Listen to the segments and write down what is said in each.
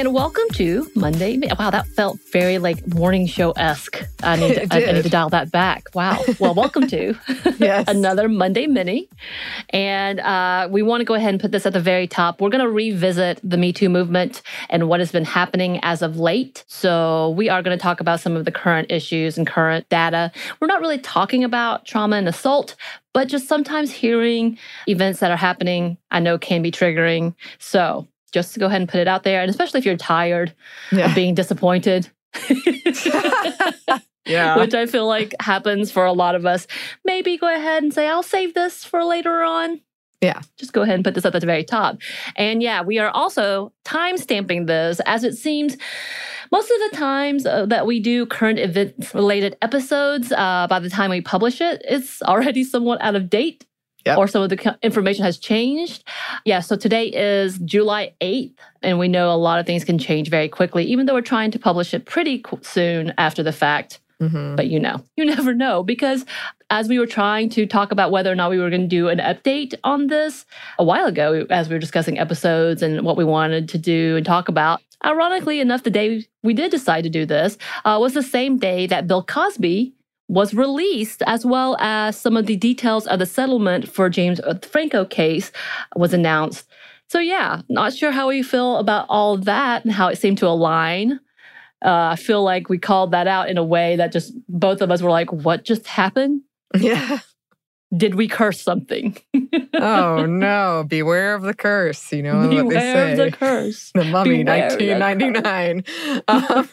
And welcome to Monday. Wow, that felt very like morning show esque. I need to, I, I need to dial that back. Wow. Well, welcome to Yes. another Monday Mini, and uh, we want to go ahead and put this at the very top. We're going to revisit the Me Too movement and what has been happening as of late. So we are going to talk about some of the current issues and current data. We're not really talking about trauma and assault, but just sometimes hearing events that are happening, I know can be triggering. So just to go ahead and put it out there, and especially if you're tired Yeah. of being disappointed. Yeah. Which I feel like happens for a lot of us. Maybe go ahead and say, I'll save this for later on. Yeah. Just go ahead and put this up at the very top. And yeah, we are also time stamping this as it seems most of the times uh, that we do current event related episodes, uh, by the time we publish it, it's already somewhat out of date. Yep. Or some of the information has changed. Yeah, so today is July 8th, and we know a lot of things can change very quickly, even though we're trying to publish it pretty soon after the fact. Mhm. But you know, you never know because as we were trying to talk about whether or not we were going to do an update on this a while ago, as we were discussing episodes and what we wanted to do and talk about, ironically enough, the day we did decide to do this uh, was the same day that Bill Cosby was released, as well as some of the details of the settlement for James Franco case was announced. So yeah, not sure how we feel about all that and how it seemed to align. Uh, I feel like we called that out in a way that just both of us were like, "What just happened? Yeah. Did we curse something?" Oh, no. Beware of the curse. You know what they Beware say. of the curse. The Mummy, Beware of the 1999. um,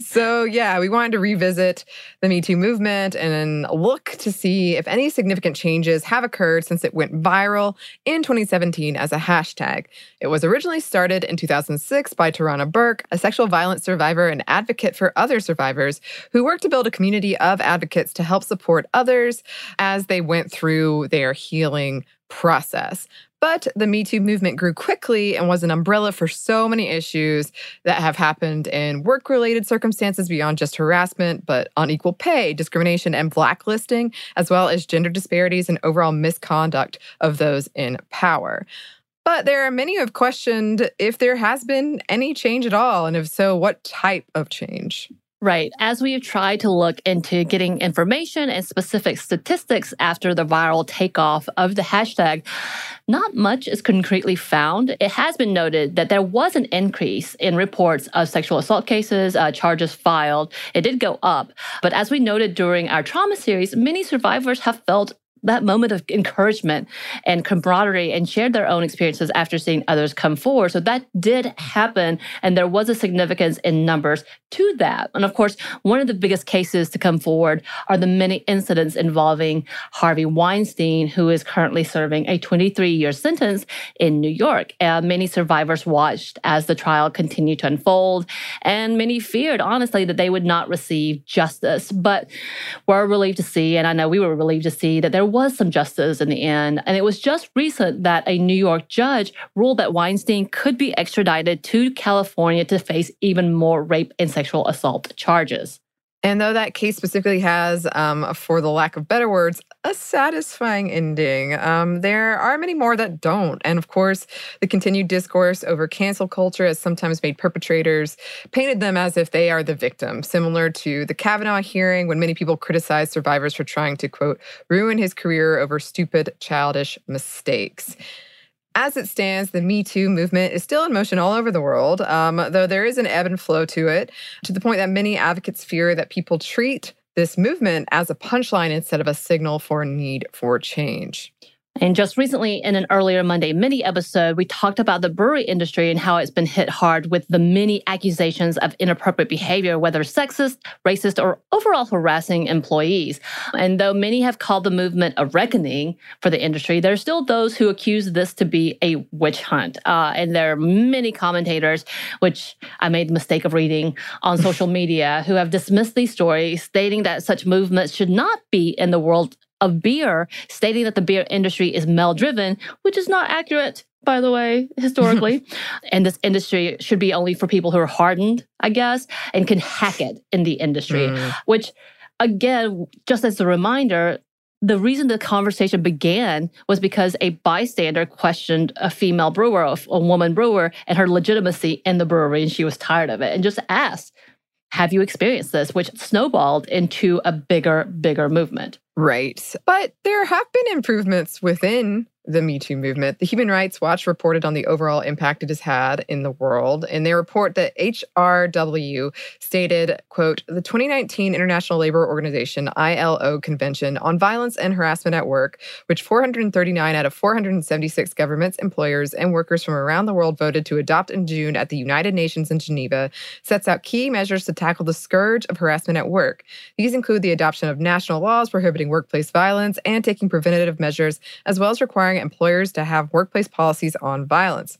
so, yeah, we wanted to revisit the Me Too movement and look to see if any significant changes have occurred since it went viral in 2017 as a hashtag. It was originally started in 2006 by Tarana Burke, a sexual violence survivor and advocate for other survivors who worked to build a community of advocates to help support others as they went through their healing process. But the Me Too movement grew quickly and was an umbrella for so many issues that have happened in work related circumstances beyond just harassment, but unequal pay, discrimination, and blacklisting, as well as gender disparities and overall misconduct of those in power. But there are many who have questioned if there has been any change at all, and if so, what type of change? Right. As we have tried to look into getting information and specific statistics after the viral takeoff of the hashtag, not much is concretely found. It has been noted that there was an increase in reports of sexual assault cases, uh, charges filed. It did go up. But as we noted during our trauma series, many survivors have felt that moment of encouragement and camaraderie and shared their own experiences after seeing others come forward. So that did happen. And there was a significance in numbers to that. And of course, one of the biggest cases to come forward are the many incidents involving Harvey Weinstein, who is currently serving a 23 year sentence in New York. Uh, many survivors watched as the trial continued to unfold, and many feared, honestly, that they would not receive justice. But we're relieved to see, and I know we were relieved to see, that there was some justice in the end. And it was just recent that a New York judge ruled that Weinstein could be extradited to California to face even more rape and sexual assault charges. And though that case specifically has, um, for the lack of better words, a satisfying ending, um, there are many more that don't. And of course, the continued discourse over cancel culture has sometimes made perpetrators painted them as if they are the victim, similar to the Kavanaugh hearing when many people criticized survivors for trying to, quote, ruin his career over stupid, childish mistakes. As it stands, the Me Too movement is still in motion all over the world, um, though there is an ebb and flow to it, to the point that many advocates fear that people treat this movement as a punchline instead of a signal for need for change. And just recently, in an earlier Monday mini episode, we talked about the brewery industry and how it's been hit hard with the many accusations of inappropriate behavior, whether sexist, racist, or overall harassing employees. And though many have called the movement a reckoning for the industry, there are still those who accuse this to be a witch hunt. Uh, and there are many commentators, which I made the mistake of reading on social media, who have dismissed these stories, stating that such movements should not be in the world of beer, stating that the beer industry is male driven, which is not accurate, by the way, historically. and this industry should be only for people who are hardened, I guess, and can hack it in the industry, mm. which, again, just as a reminder, the reason the conversation began was because a bystander questioned a female brewer, a woman brewer, and her legitimacy in the brewery, and she was tired of it and just asked, Have you experienced this? Which snowballed into a bigger, bigger movement. Right. But there have been improvements within the Me Too movement. The Human Rights Watch reported on the overall impact it has had in the world, and they report that HRW stated, quote, the 2019 International Labor Organization ILO Convention on Violence and Harassment at Work, which 439 out of 476 governments, employers, and workers from around the world voted to adopt in June at the United Nations in Geneva, sets out key measures to tackle the scourge of harassment at work. These include the adoption of national laws prohibiting workplace violence and taking preventative measures, as well as requiring employers to have workplace policies on violence.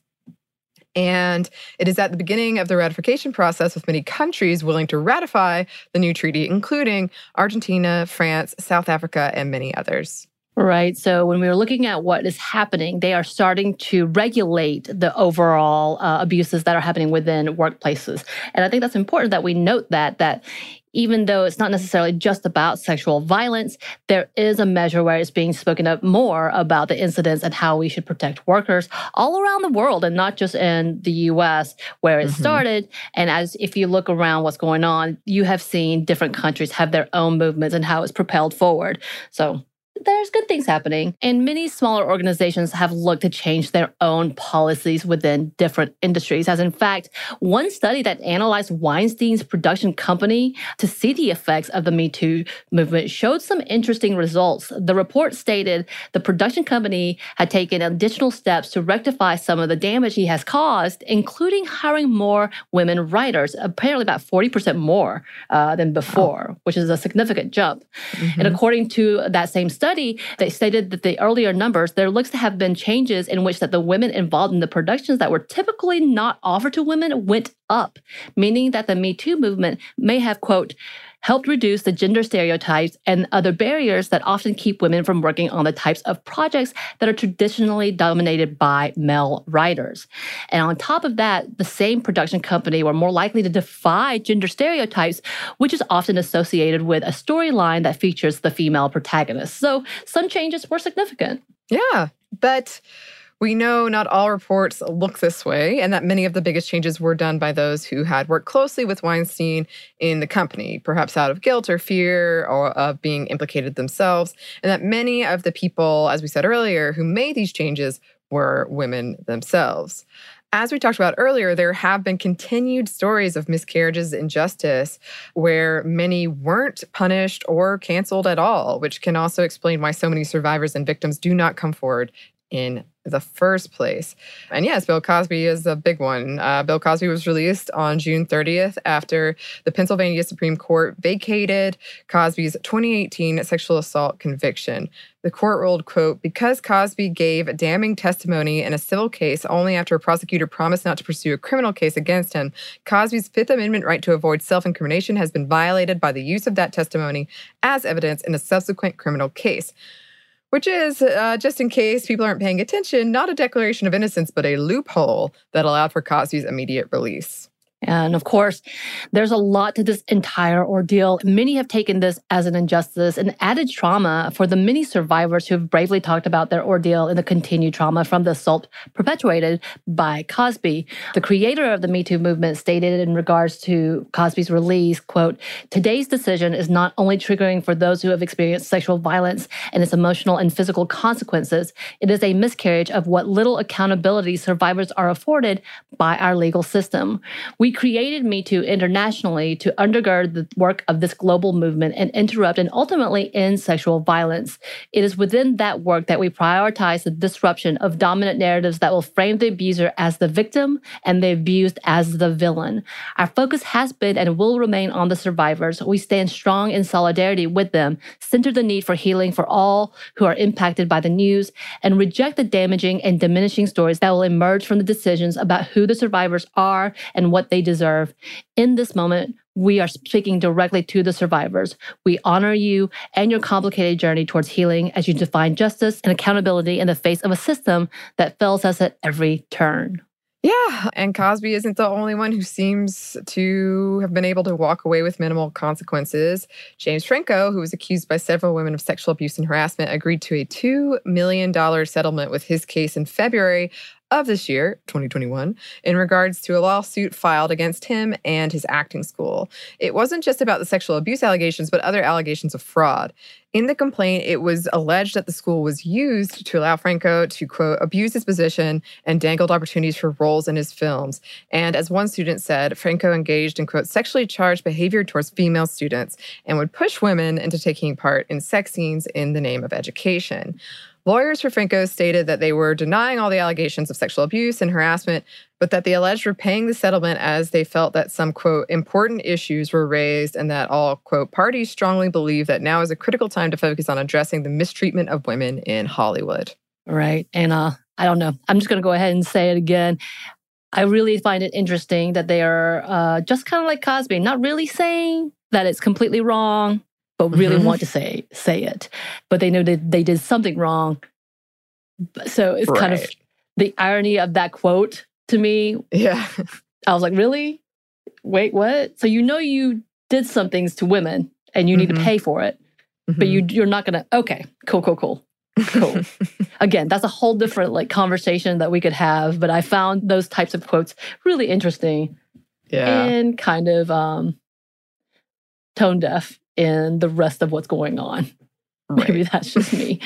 And it is at the beginning of the ratification process with many countries willing to ratify the new treaty, including Argentina, France, South Africa, and many others. Right. So when we were looking at what is happening, they are starting to regulate the overall uh, abuses that are happening within workplaces. And I think that's important that we note that that even though it's not necessarily just about sexual violence, there is a measure where it's being spoken up more about the incidents and how we should protect workers all around the world and not just in the US where it mm-hmm. started. And as if you look around what's going on, you have seen different countries have their own movements and how it's propelled forward. So there's good things happening. And many smaller organizations have looked to change their own policies within different industries. As in fact, one study that analyzed Weinstein's production company to see the effects of the Me Too movement showed some interesting results. The report stated the production company had taken additional steps to rectify some of the damage he has caused, including hiring more women writers, apparently about 40% more uh, than before, which is a significant jump. Mm-hmm. And according to that same study, study, they stated that the earlier numbers, there looks to have been changes in which that the women involved in the productions that were typically not offered to women went up, meaning that the Me Too movement may have, quote, helped reduce the gender stereotypes and other barriers that often keep women from working on the types of projects that are traditionally dominated by male writers. And on top of that, the same production company were more likely to defy gender stereotypes, which is often associated with a storyline that features the female protagonist. So some changes were significant. Yeah, but we know not all reports look this way, and that many of the biggest changes were done by those who had worked closely with Weinstein in the company, perhaps out of guilt or fear or of being implicated themselves, and that many of the people, as we said earlier, who made these changes were women themselves. As we talked about earlier, there have been continued stories of miscarriages in justice where many weren't punished or canceled at all, which can also explain why so many survivors and victims do not come forward in the first place. And yes, Bill Cosby is a big one. Uh, Bill Cosby was released on June 30th after the Pennsylvania Supreme Court vacated Cosby's 2018 sexual assault conviction. The court ruled, quote, because Cosby gave damning testimony in a civil case only after a prosecutor promised not to pursue a criminal case against him, Cosby's Fifth Amendment right to avoid self incrimination has been violated by the use of that testimony as evidence in a subsequent criminal case which is, uh, just in case people aren't paying attention, not a declaration of innocence, but a loophole that allowed for Cosby's immediate release. And of course, there's a lot to this entire ordeal. Many have taken this as an injustice and added trauma for the many survivors who have bravely talked about their ordeal and the continued trauma from the assault perpetuated by Cosby. The creator of the Me Too movement stated in regards to Cosby's release, quote, today's decision is not only triggering for those who have experienced sexual violence and its emotional and physical consequences, it is a miscarriage of what little accountability survivors are afforded by our legal system. We created Me Too internationally to undergird the work of this global movement and interrupt and ultimately end sexual violence. It is within that work that we prioritize the disruption of dominant narratives that will frame the abuser as the victim and the abused as the villain. Our focus has been and will remain on the survivors. We stand strong in solidarity with them, center the need for healing for all who are impacted by the news, and reject the damaging and diminishing stories that will emerge from the decisions about who the survivors are and what they deserve. In this moment, we are speaking directly to the survivors. We honor you and your complicated journey towards healing as you define justice and accountability in the face of a system that fails us at every turn. Yeah, and Cosby isn't the only one who seems to have been able to walk away with minimal consequences. James Franco, who was accused by several women of sexual abuse and harassment, agreed to a $2 million settlement with his case in February of this year, 2021, in regards to a lawsuit filed against him and his acting school. It wasn't just about the sexual abuse allegations, but other allegations of fraud. In the complaint, it was alleged that the school was used to allow Franco to, quote, abuse his position and dangled opportunities for roles in his films. And as one student said, Franco engaged in, quote, sexually charged behavior towards female students and would push women into taking part in sex scenes in the name of education. Lawyers for Franco stated that they were denying all the allegations of sexual abuse and harassment, but that they alleged were paying the settlement as they felt that some, quote, important issues were raised and that all, quote, parties strongly believe that now is a critical time to focus on addressing the mistreatment of women in Hollywood. Right. And uh, I don't know. I'm just going to go ahead and say it again. I really find it interesting that they are uh, just kind of like Cosby, not really saying that it's completely wrong, but really mm-hmm. want to say say it. But they know that they did something wrong. So it's right. kind of the irony of that quote to me. Yeah. I was like, really? Wait, what? So you know you did some things to women and you need mm-hmm. to pay for it, mm-hmm. but you you're not gonna. Okay, cool, cool, cool. cool. Again, that's a whole different like conversation that we could have, but I found those types of quotes really interesting. Yeah. And kind of um tone deaf in the rest of what's going on. Right. Maybe that's just me.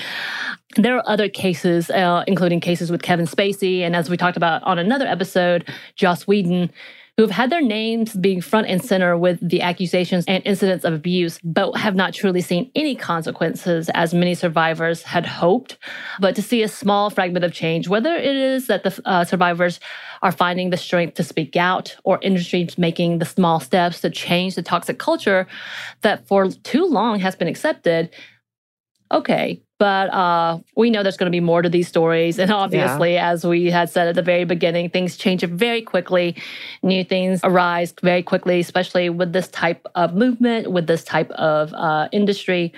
There are other cases, uh, including cases with Kevin Spacey, and as we talked about on another episode, Joss Whedon, who've had their names being front and center with the accusations and incidents of abuse, but have not truly seen any consequences as many survivors had hoped. But to see a small fragment of change, whether it is that the uh, survivors are finding the strength to speak out or industries making the small steps to change the toxic culture that for too long has been accepted, okay, but uh, we know there's going to be more to these stories. And obviously, yeah. as we had said at the very beginning, things change very quickly. New things arise very quickly, especially with this type of movement, with this type of uh, industry.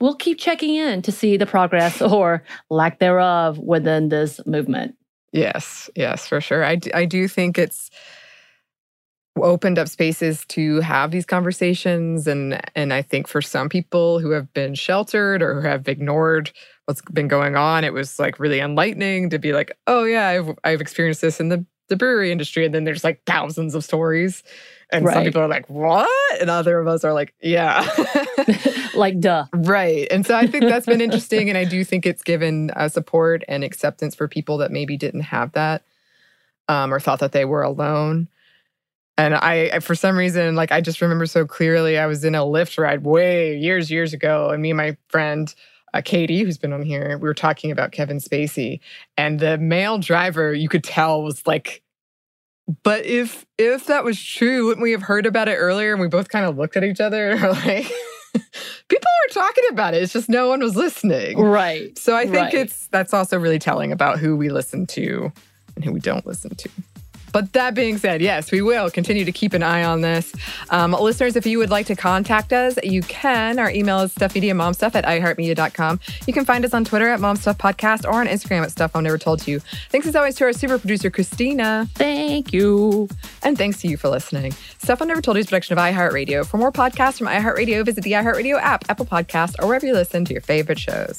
We'll keep checking in to see the progress or lack thereof within this movement. Yes, yes, for sure. I, I do think it's opened up spaces to have these conversations and and I think for some people who have been sheltered or who have ignored what's been going on it was like really enlightening to be like oh yeah I've I've experienced this in the the brewery industry and then there's like thousands of stories and right. some people are like what and other of us are like yeah like, duh. Right. And so I think that's been interesting. And I do think it's given uh, support and acceptance for people that maybe didn't have that um, or thought that they were alone. And I, I, for some reason, like I just remember so clearly, I was in a Lyft ride way years, years ago. And me and my friend, uh, Katie, who's been on here, we were talking about Kevin Spacey. And the male driver, you could tell, was like, but if if that was true, wouldn't we have heard about it earlier? And we both kind of looked at each other and were like, people are talking about it. It's just no one was listening. Right. So I think right. it's that's also really telling about who we listen to and who we don't listen to. But that being said, yes, we will continue to keep an eye on this. Um, listeners, if you would like to contact us, you can. Our email is stuffmediamomstuff at iheartmedia.com. You can find us on Twitter at momstuffpodcast or on Instagram at Stuff I've Never Told You. Thanks as always to our super producer, Christina. Thank you. And thanks to you for listening. Stuff I Never Told You is a production of iHeartRadio. For more podcasts from iHeartRadio, visit the iHeartRadio app, Apple Podcast, or wherever you listen to your favorite shows.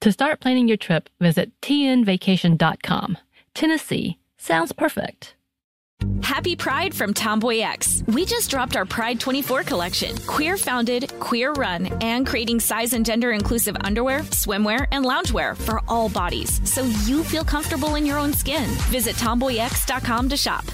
To start planning your trip, visit tnvacation.com. Tennessee sounds perfect. Happy Pride from Tomboy X. We just dropped our Pride 24 collection. Queer founded, queer run, and creating size and gender inclusive underwear, swimwear, and loungewear for all bodies so you feel comfortable in your own skin. Visit tomboyx.com to shop.